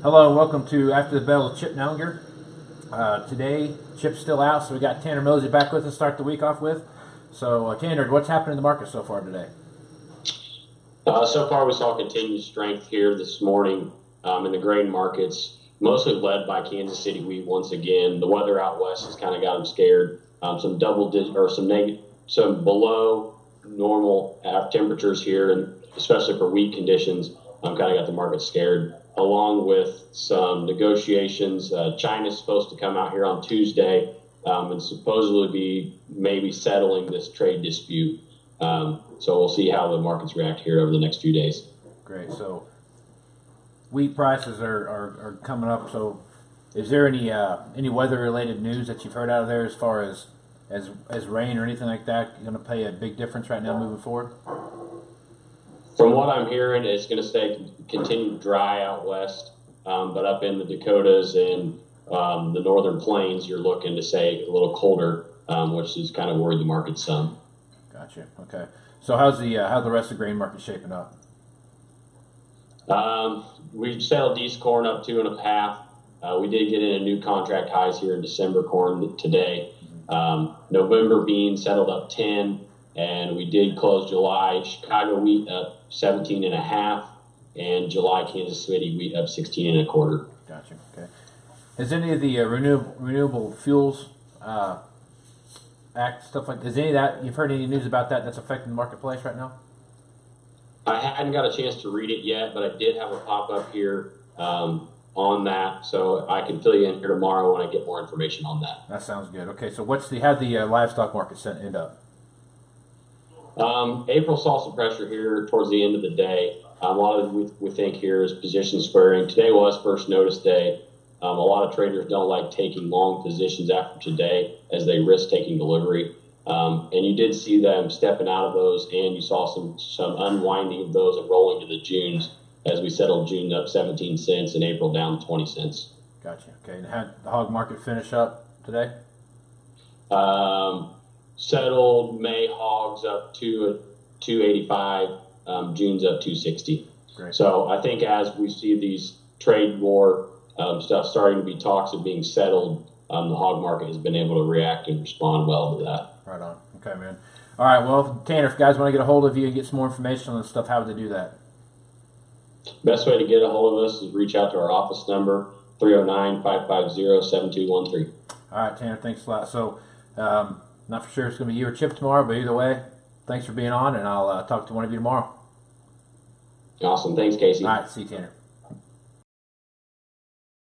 Hello, and welcome to After the Bell with Chip Nellinger. Uh, today, Chip's still out, so we got Tanner Mosey back with us to start the week off with. So, uh, Tanner, what's happened in the market so far today? Uh, so far, we saw continued strength here this morning um, in the grain markets, mostly led by Kansas City wheat once again. The weather out west has kind of got them scared. Um, some double digit or some negative, some below normal temperatures here, and especially for wheat conditions, um, kind of got the market scared. Along with some negotiations, uh, China's supposed to come out here on Tuesday um, and supposedly be maybe settling this trade dispute. Um, so we'll see how the markets react here over the next few days. Great. So wheat prices are, are, are coming up. So is there any uh, any weather related news that you've heard out of there as far as as as rain or anything like that going to play a big difference right now moving forward? From what I'm hearing, it's going to stay continue dry out west, um, but up in the Dakotas and um, the northern plains, you're looking to say a little colder, um, which is kind of where the market's some. Gotcha. Okay. So how's the uh, how's the rest of the grain market shaping up? Um, we settled East corn up two and a half. Uh, we did get in a new contract highs here in December corn today. Um, November beans settled up 10, and we did close July Chicago wheat up 17 and a half, and July Kansas City wheat up 16 and a quarter. Gotcha. Okay. Has any of the uh, renewable renewable fuels uh, act stuff like? Is any of that you've heard any news about that that's affecting the marketplace right now? I hadn't got a chance to read it yet, but I did have a pop up here um, on that, so I can fill you in here tomorrow when I get more information on that. That sounds good. Okay, so what's the how the uh, livestock market end up? Um, April saw some pressure here towards the end of the day. Um, a lot of we, we think here is position squaring. Today was first notice day. Um, a lot of traders don't like taking long positions after today as they risk taking delivery. Um, and you did see them stepping out of those, and you saw some some unwinding of those and rolling to the Junes as we settled June up 17 cents and April down 20 cents. Gotcha. Okay. And how the hog market finish up today? Um, settled May hogs up to 285, um, June's up 260. Great. So I think as we see these trade war um, stuff starting to be talks of being settled, um, the hog market has been able to react and respond well to that. Right on. Okay, man. All right. Well, Tanner, if guys want to get a hold of you and get some more information on this stuff, how would they do that? Best way to get a hold of us is reach out to our office number, 309 550 7213. All right, Tanner. Thanks a lot. So, um, not for sure it's going to be you or Chip tomorrow, but either way, thanks for being on, and I'll uh, talk to one of you tomorrow. Awesome. Thanks, Casey. All right. See you, Tanner.